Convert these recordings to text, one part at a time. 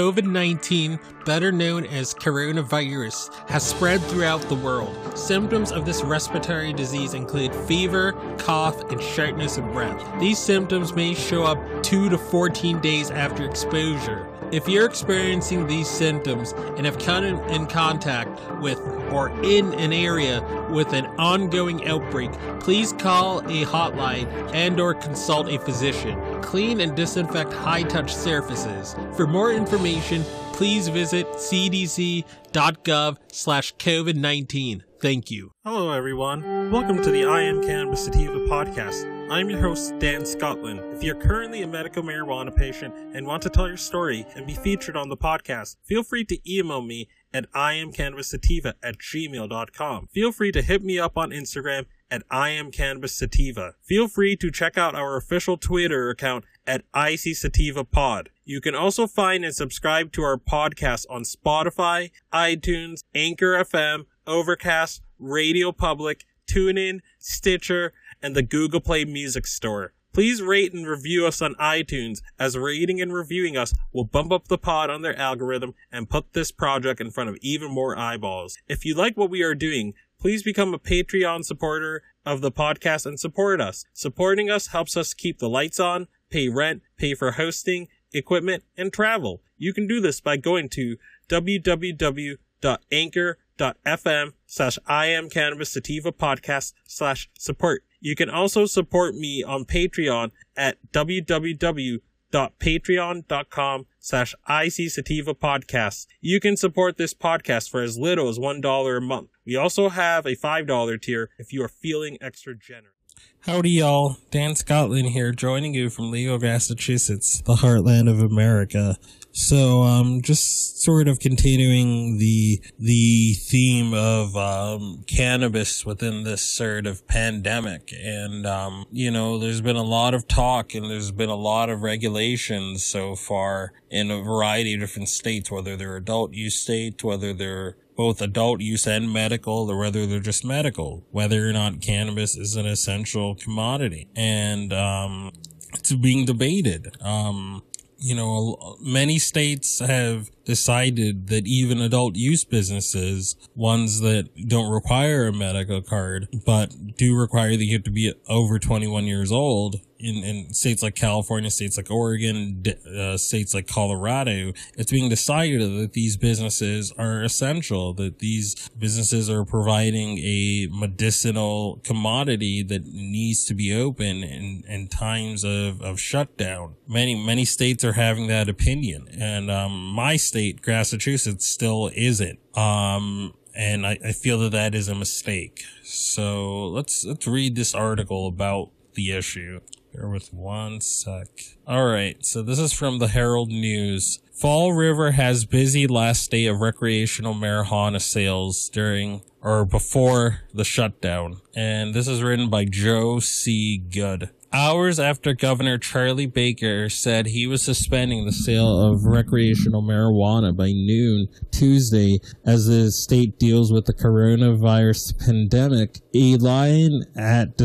COVID 19, better known as coronavirus, has spread throughout the world. Symptoms of this respiratory disease include fever, cough, and shortness of breath. These symptoms may show up 2 to 14 days after exposure. If you're experiencing these symptoms and have come in contact with or in an area with an ongoing outbreak, please call a hotline and or consult a physician. Clean and disinfect high-touch surfaces. For more information, please visit cdc.gov slash COVID-19. Thank you. Hello, everyone. Welcome to the I Am Cannabis Sativa podcast. I'm your host, Dan Scotland. If you're currently a medical marijuana patient and want to tell your story and be featured on the podcast, feel free to email me at iamcannabissativa at gmail.com. Feel free to hit me up on Instagram at I am Cannabis iamcannabissativa. Feel free to check out our official Twitter account at IC Sativa icssativapod. You can also find and subscribe to our podcast on Spotify, iTunes, Anchor FM, Overcast, Radio Public, TuneIn, Stitcher, and the Google Play Music Store. Please rate and review us on iTunes, as rating and reviewing us will bump up the pod on their algorithm and put this project in front of even more eyeballs. If you like what we are doing, please become a Patreon supporter of the podcast and support us. Supporting us helps us keep the lights on, pay rent, pay for hosting, equipment, and travel. You can do this by going to www.anchor.fm slash I am cannabis sativa podcast slash support. You can also support me on Patreon at www.patreon.com slash IC Sativa Podcasts. You can support this podcast for as little as $1 a month. We also have a $5 tier if you are feeling extra generous. Howdy, y'all. Dan Scotland here, joining you from Leo, Massachusetts, the heartland of America. So, um, just sort of continuing the the theme of um, cannabis within this sort of pandemic, and um, you know, there's been a lot of talk and there's been a lot of regulations so far in a variety of different states, whether they're adult use states, whether they're both adult use and medical, or whether they're just medical, whether or not cannabis is an essential commodity. And, um, it's being debated. Um, you know, many states have decided that even adult use businesses, ones that don't require a medical card, but do require that you have to be over 21 years old, in, in states like California, states like Oregon, uh, states like Colorado, it's being decided that these businesses are essential, that these businesses are providing a medicinal commodity that needs to be open in, in times of, of shutdown. Many, many states are having that opinion. And, um, my Massachusetts, still isn't. Um, and I, I feel that that is a mistake. So let's, let's read this article about the issue. Bear with one sec. Alright, so this is from the Herald News. Fall River has busy last day of recreational marijuana sales during or before the shutdown. And this is written by Jo C. Goode. Hours after Governor Charlie Baker said he was suspending the sale of recreational marijuana by noon Tuesday as the state deals with the coronavirus pandemic, a line at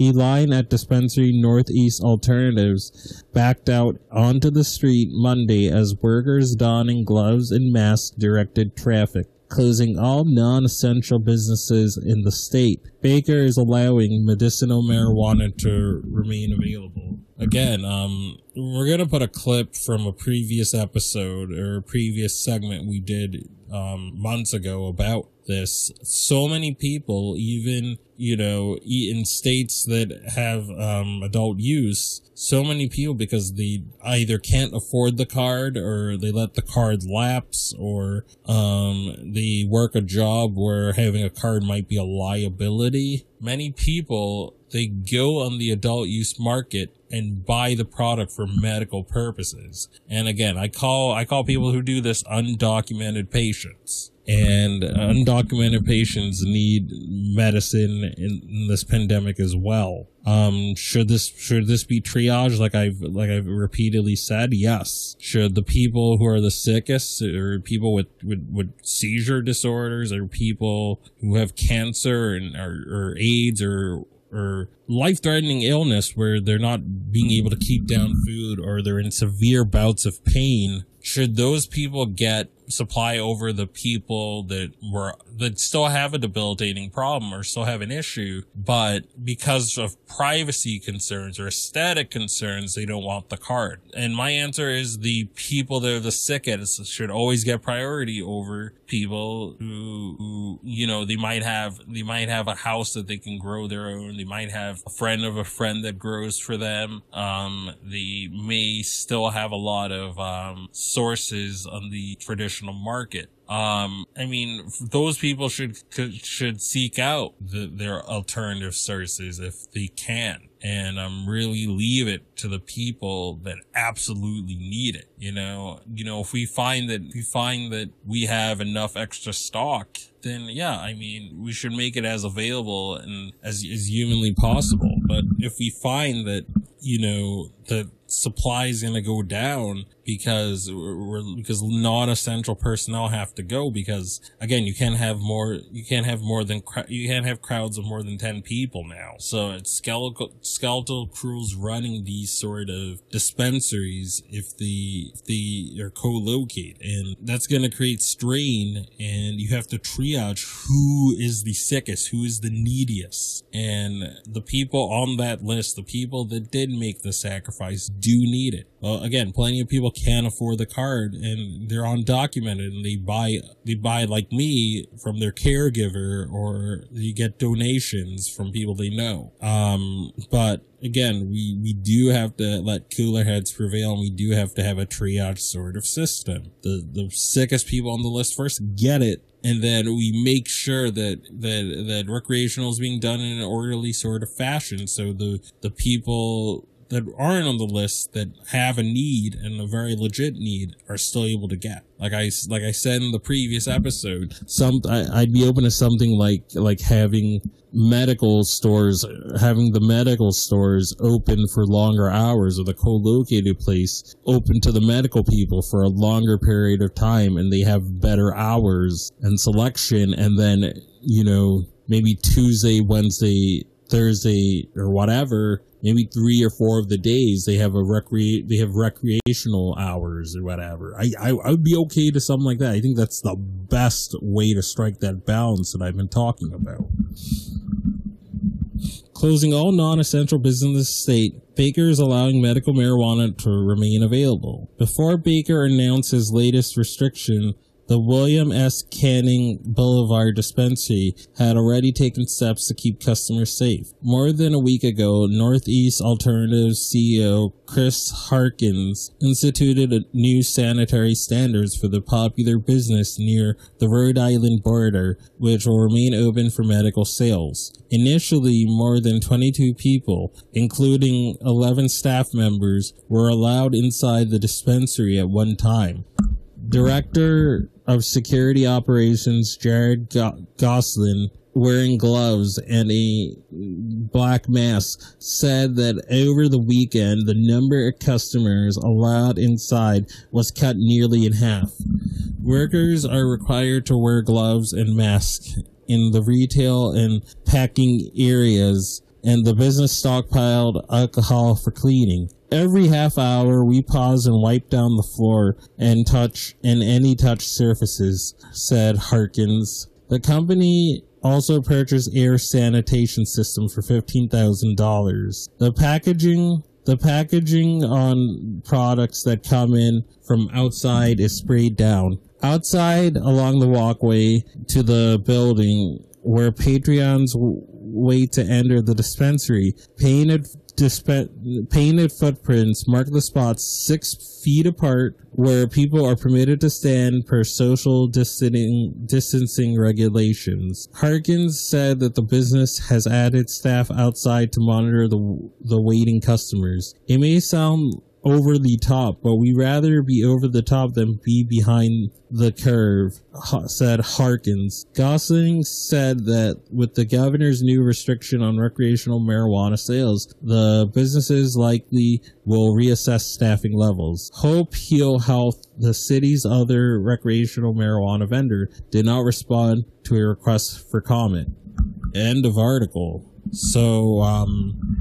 a line at Dispensary Northeast Alternatives backed out onto the street Monday as workers donning gloves and masks directed traffic, closing all non-essential businesses in the state. Baker is allowing medicinal marijuana to remain available. Again, um, we're gonna put a clip from a previous episode or a previous segment we did um, months ago about this. So many people, even, you know, in states that have um, adult use, so many people because they either can't afford the card or they let the card lapse or um, they work a job where having a card might be a liability. Many people, they go on the adult use market and buy the product for medical purposes. And again, I call, I call people who do this undocumented patients and undocumented patients need medicine in, this pandemic as well. Um, should this should this be triage like I've like I've repeatedly said? Yes. Should the people who are the sickest, or people with with, with seizure disorders, or people who have cancer and or, or AIDS or or life threatening illness where they're not being able to keep down food or they're in severe bouts of pain, should those people get supply over the people that were that still have a debilitating problem or still have an issue, but because of privacy concerns or aesthetic concerns, they don't want the card. And my answer is the people that are the sickest should always get priority over people who, who you know they might have they might have a house that they can grow their own. They might have a friend of a friend that grows for them. Um, they may still have a lot of um, sources on the traditional market. Um, I mean, those people should should seek out the, their alternative sources if they can, and um, really leave it to the people that absolutely need it. You know, you know, if we find that we find that we have enough extra stock, then yeah, I mean, we should make it as available and as as humanly possible. But if we find that you know that supply is going to go down because we're, because non-essential personnel have to go because again you can't have more you can't have more than you can't have crowds of more than 10 people now. So it's skeletal skeletal crews running these sort of dispensaries if the if the are co-locate and that's going to create strain and you have to triage who is the sickest who is the neediest. And the people on that list the people that did make the sacrifice do need it. Well, again, plenty of people can't afford the card and they're undocumented and they buy, they buy like me from their caregiver or they get donations from people they know. Um, but again, we, we do have to let cooler heads prevail and we do have to have a triage sort of system. The, the sickest people on the list first get it and then we make sure that that that recreational is being done in an orderly sort of fashion so the the people that aren't on the list that have a need and a very legit need are still able to get. Like I like I said in the previous episode, some I, would be open to something like like having medical stores, having the medical stores open for longer hours, or the co-located place open to the medical people for a longer period of time, and they have better hours and selection, and then you know maybe Tuesday, Wednesday, Thursday, or whatever maybe three or four of the days they have a recre they have recreational hours or whatever. I, I I would be okay to something like that. I think that's the best way to strike that balance that I've been talking about. Closing all non-essential business in the state, Baker is allowing medical marijuana to remain available. Before Baker announced his latest restriction, the William S. Canning Boulevard dispensary had already taken steps to keep customers safe. More than a week ago, Northeast Alternatives CEO Chris Harkins instituted new sanitary standards for the popular business near the Rhode Island border, which will remain open for medical sales. Initially, more than 22 people, including 11 staff members, were allowed inside the dispensary at one time. Director of Security Operations Jared Go- Goslin, wearing gloves and a black mask, said that over the weekend the number of customers allowed inside was cut nearly in half. Workers are required to wear gloves and masks in the retail and packing areas, and the business stockpiled alcohol for cleaning. Every half hour, we pause and wipe down the floor and touch and any touch surfaces, said Harkins. The company also purchased air sanitation system for $15,000. The packaging the packaging on products that come in from outside is sprayed down. Outside along the walkway to the building where Patreons wait to enter the dispensary, painted disp- painted footprints mark the spots six feet apart where people are permitted to stand per social distancing, distancing regulations. Harkins said that the business has added staff outside to monitor the, the waiting customers. It may sound over the top, but we rather be over the top than be behind the curve, said Harkins. Gosling said that with the governor's new restriction on recreational marijuana sales, the businesses likely will reassess staffing levels. Hope Heal Health, the city's other recreational marijuana vendor, did not respond to a request for comment. End of article. So, um,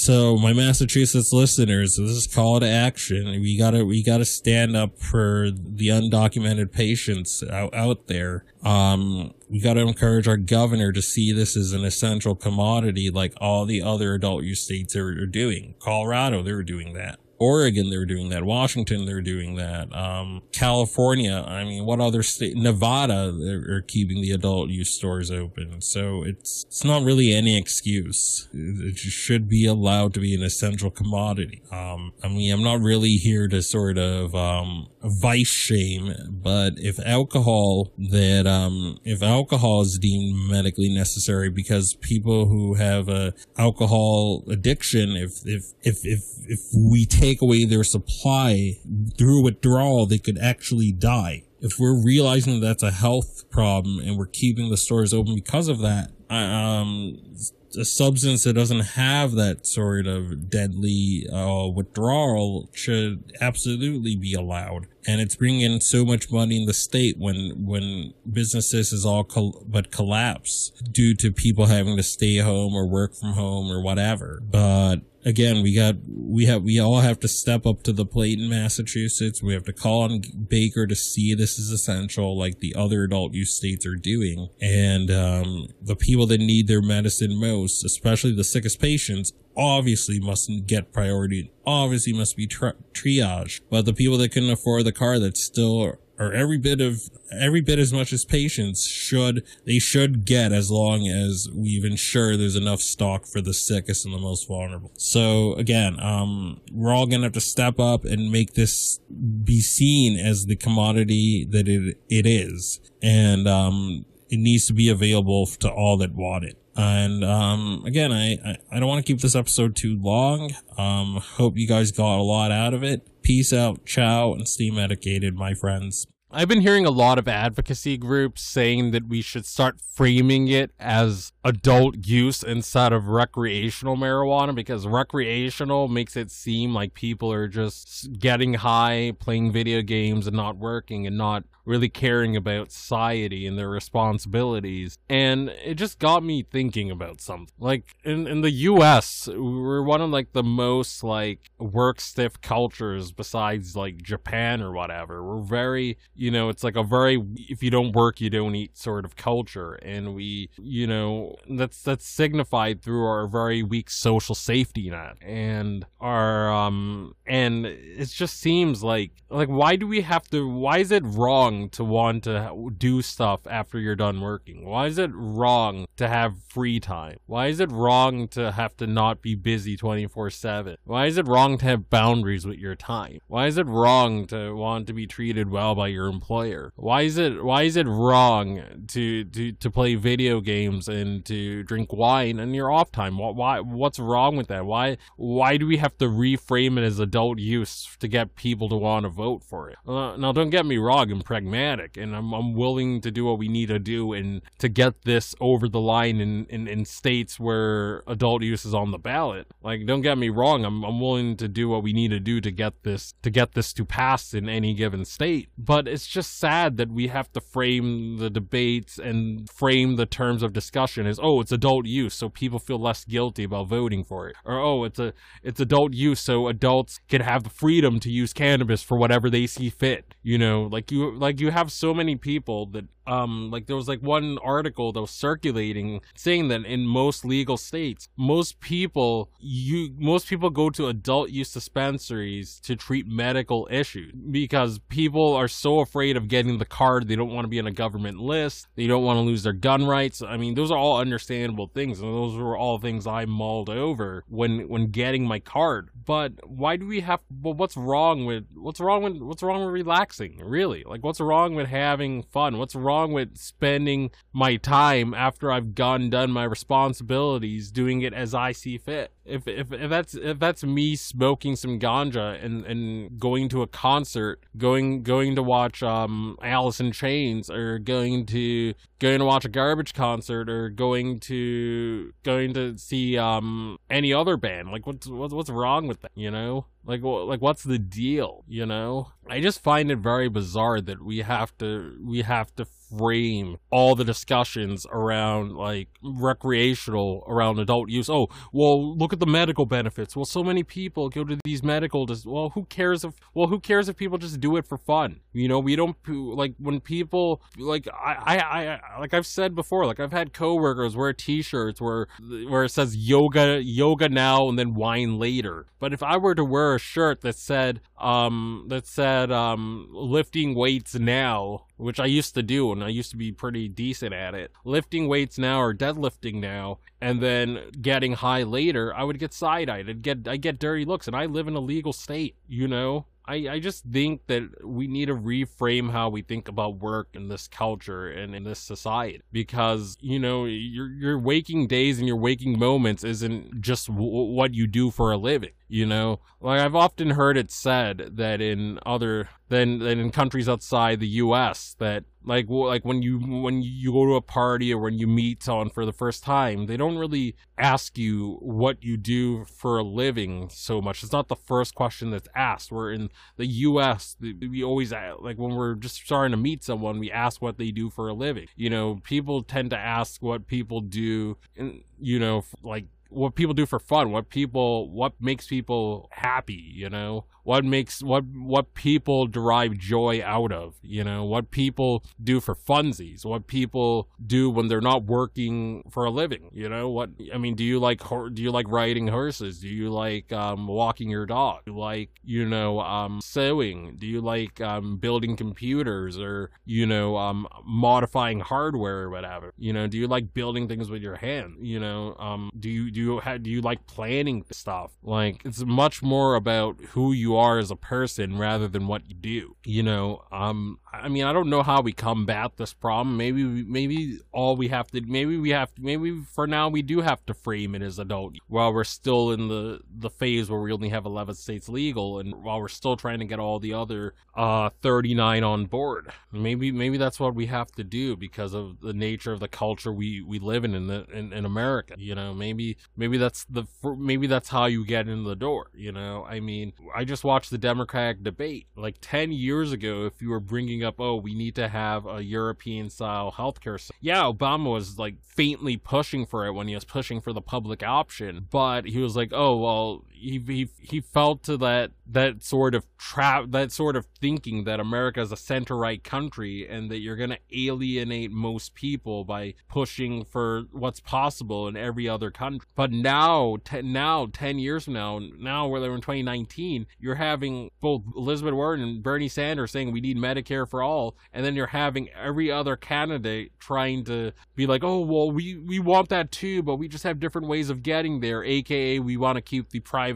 so my Massachusetts listeners, this is call to action. We gotta, we gotta stand up for the undocumented patients out, out there. Um, we gotta encourage our governor to see this as an essential commodity like all the other adult use states are, are doing. Colorado, they were doing that. Oregon, they're doing that. Washington, they're doing that. Um, California, I mean, what other state? Nevada, they're, are keeping the adult use stores open. So it's it's not really any excuse. It should be allowed to be an essential commodity. Um, I mean, I'm not really here to sort of um, vice shame, but if alcohol that um, if alcohol is deemed medically necessary because people who have a alcohol addiction, if if if if if we take take away their supply through withdrawal, they could actually die. If we're realizing that that's a health problem and we're keeping the stores open because of that, um, a substance that doesn't have that sort of deadly uh, withdrawal should absolutely be allowed. And it's bringing in so much money in the state when when businesses is all col- but collapse due to people having to stay home or work from home or whatever. But again, we got we have we all have to step up to the plate in Massachusetts. We have to call on Baker to see this is essential, like the other adult use states are doing. And um, the people that need their medicine most, especially the sickest patients, obviously mustn't get priority. Obviously must be tri- triage. But the people that couldn't afford the car that still or every bit of every bit as much as patients should they should get as long as we've ensured there's enough stock for the sickest and the most vulnerable. So again, um, we're all gonna have to step up and make this be seen as the commodity that it it is, and um, it needs to be available to all that want it. And um, again, I, I, I don't want to keep this episode too long. Um, hope you guys got a lot out of it. Peace out, ciao, and stay medicated, my friends. I've been hearing a lot of advocacy groups saying that we should start framing it as adult use instead of recreational marijuana because recreational makes it seem like people are just getting high, playing video games, and not working and not really caring about society and their responsibilities. And it just got me thinking about something. Like in, in the US, we're one of like the most like work stiff cultures besides like Japan or whatever. We're very, you know, it's like a very if you don't work, you don't eat sort of culture. And we, you know, that's that's signified through our very weak social safety net. And our um and it just seems like like why do we have to why is it wrong to want to do stuff after you're done working? Why is it wrong to have free time? Why is it wrong to have to not be busy 24 7? Why is it wrong to have boundaries with your time? Why is it wrong to want to be treated well by your employer? Why is it why is it wrong to to, to play video games and to drink wine in your off time? Why, why what's wrong with that? Why why do we have to reframe it as adult use to get people to want to vote for it? Uh, now don't get me wrong, I'm pragmatic and I'm, I'm willing to do what we need to do and to get this over the line in, in, in states where adult use is on the ballot. Like, don't get me wrong, I'm, I'm willing to do what we need to do to get this to get this to pass in any given state. But just sad that we have to frame the debates and frame the terms of discussion as oh it's adult use so people feel less guilty about voting for it. Or oh it's a it's adult use so adults can have the freedom to use cannabis for whatever they see fit you know? Like you like you have so many people that um like there was like one article that was circulating saying that in most legal states most people you most people go to adult use dispensaries to treat medical issues because people are so afraid of getting the card they don't want to be on a government list they don't want to lose their gun rights. I mean those are all understandable things and those were all things i mulled over when when getting my card. But why do we have well what's wrong with what's wrong with what's wrong with relaxing really? Like what's wrong with having fun? What's wrong wrong with spending my time after I've gone done my responsibilities doing it as I see fit. If if, if that's if that's me smoking some ganja and, and going to a concert, going going to watch um Alice in Chains or going to going to watch a garbage concert or going to going to see um any other band, like what's what's what's wrong with that, you know? Like, like what's the deal? You know, I just find it very bizarre that we have to we have to frame all the discussions around like recreational around adult use. Oh, well, look at the medical benefits. Well, so many people go to these medical. Dis- well, who cares if? Well, who cares if people just do it for fun? You know, we don't like when people like I I, I like I've said before. Like I've had coworkers wear T-shirts where where it says yoga yoga now and then wine later. But if I were to wear shirt that said um that said um lifting weights now which I used to do and I used to be pretty decent at it. Lifting weights now or deadlifting now and then getting high later, I would get side-eyed. I'd get I get dirty looks and I live in a legal state, you know? I, I just think that we need to reframe how we think about work in this culture and in this society because you know your your waking days and your waking moments isn't just w- what you do for a living you know? Like i've often heard it said that in other than than in countries outside the us that like like when you when you go to a party or when you meet someone for the first time they don't really ask you what you do for a living so much. It's not the first question that's asked. We're in the us we always uh, like when we're just starting to meet someone we ask what they do for a living. You know people tend to ask what people do you know like what people do for fun, what people what makes people happy, you know? What makes what what people derive joy out of, you know? What people do for funsies, what people do when they're not working for a living, you know? What I mean, do you like do you like riding horses? Do you like um, walking your dog? Do you like, you know, um, sewing? Do you like um, building computers or, you know, um, modifying hardware or whatever? You know, do you like building things with your hand? You know, um, do you do you do you like planning stuff? Like it's much more about who you are as a person rather than what you do. You know, um, I mean, I don't know how we combat this problem. Maybe, maybe all we have to, maybe we have to, maybe for now we do have to frame it as adult while we're still in the the phase where we only have 11 states legal, and while we're still trying to get all the other uh 39 on board. Maybe, maybe that's what we have to do because of the nature of the culture we we live in in the in, in America. You know, maybe maybe that's the maybe that's how you get in the door. You know, I mean, I just watched the Democratic debate like 10 years ago. If you were bringing up, oh, we need to have a European style healthcare. System. Yeah, Obama was like faintly pushing for it when he was pushing for the public option, but he was like, oh, well, he he, felt to that that sort of trap that sort of thinking that America is a center right country and that you're going to alienate most people by pushing for what's possible in every other country. But now, now, 10 years from now, now we're in 2019, you're having both Elizabeth Warren and Bernie Sanders saying we need Medicare for all, and then you're having every other candidate trying to be like, oh, well, we, we want that too, but we just have different ways of getting there, aka we want to keep the private,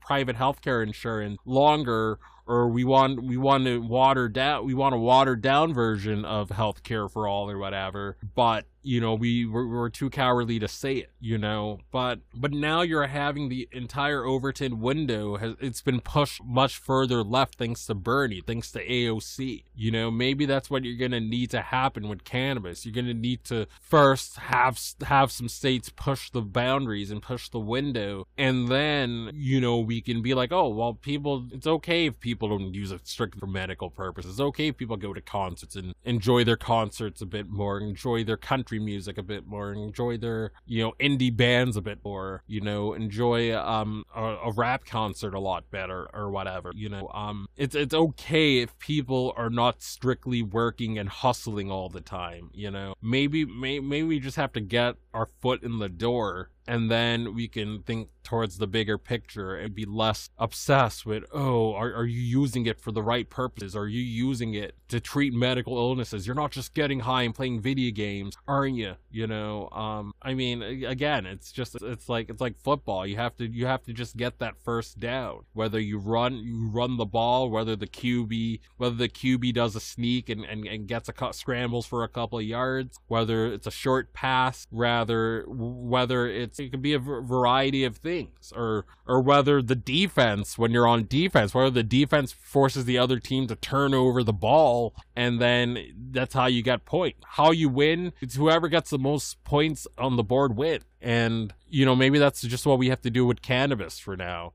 private healthcare insurance longer or we want we want to water down we want a watered down version of healthcare for all or whatever. But you know we were, we're, too cowardly to say it you know but but now you're having the entire overton window has it's been pushed much further left thanks to bernie thanks to aoc you know maybe that's what you're gonna need to happen with cannabis. You're gonna need to first have have some states push the boundaries and push the window and then you know we can be like oh well people it's okay if people don't use it strictly for medical purposes. It's okay if people go to concerts and enjoy their concerts a bit more enjoy their country country music a bit more, enjoy their you know indie bands a bit more, you know, enjoy um a, a rap concert a lot better or whatever. You know, um it's it's okay if people are not strictly working and hustling all the time. You know, maybe may, maybe we just have to get our foot in the door and then we can think towards the bigger picture and be less obsessed with oh are, are you using it for the right purposes? Are you using it to treat medical illnesses? You're not just getting high and playing video games aren't you? You know um i mean again it's just it's like it's like football. You have to you have to just get that first down. Whether you run you run the ball whether the qb whether the qb does a sneak and and, and gets a cut scrambles for a couple of yards whether it's a short pass rather whether it's it could be a variety of things, or or whether the defense, when you're on defense, whether the defense forces the other team to turn over the ball, and then that's how you get point. How you win, it's whoever gets the most points on the board win. And you know maybe that's just what we have to do with cannabis for now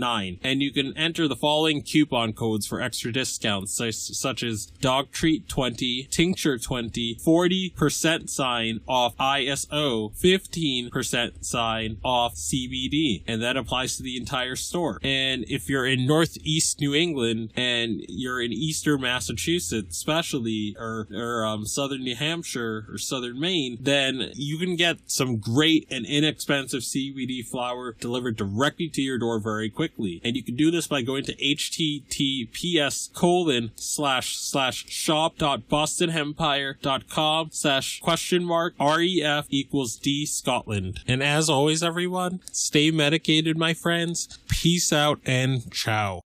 33fkrv9 and you can enter the following coupon codes for extra discounts such, such as dog treat 20 tincture 20 40% sign off iso 15% sign off cbd and that applies to the entire store. And if you're in northeast new england and you're in eastern massachusetts especially or, or um, southern new hampshire or southern maine then you can get some great and inexpensive cbd flower delivered directly to your door very quickly and you can do this by going to https colon slash slash shop dot bostonempire.com slash question mark ref equals d scotland. And as always everyone stay medicated my friends. Peace out and ciao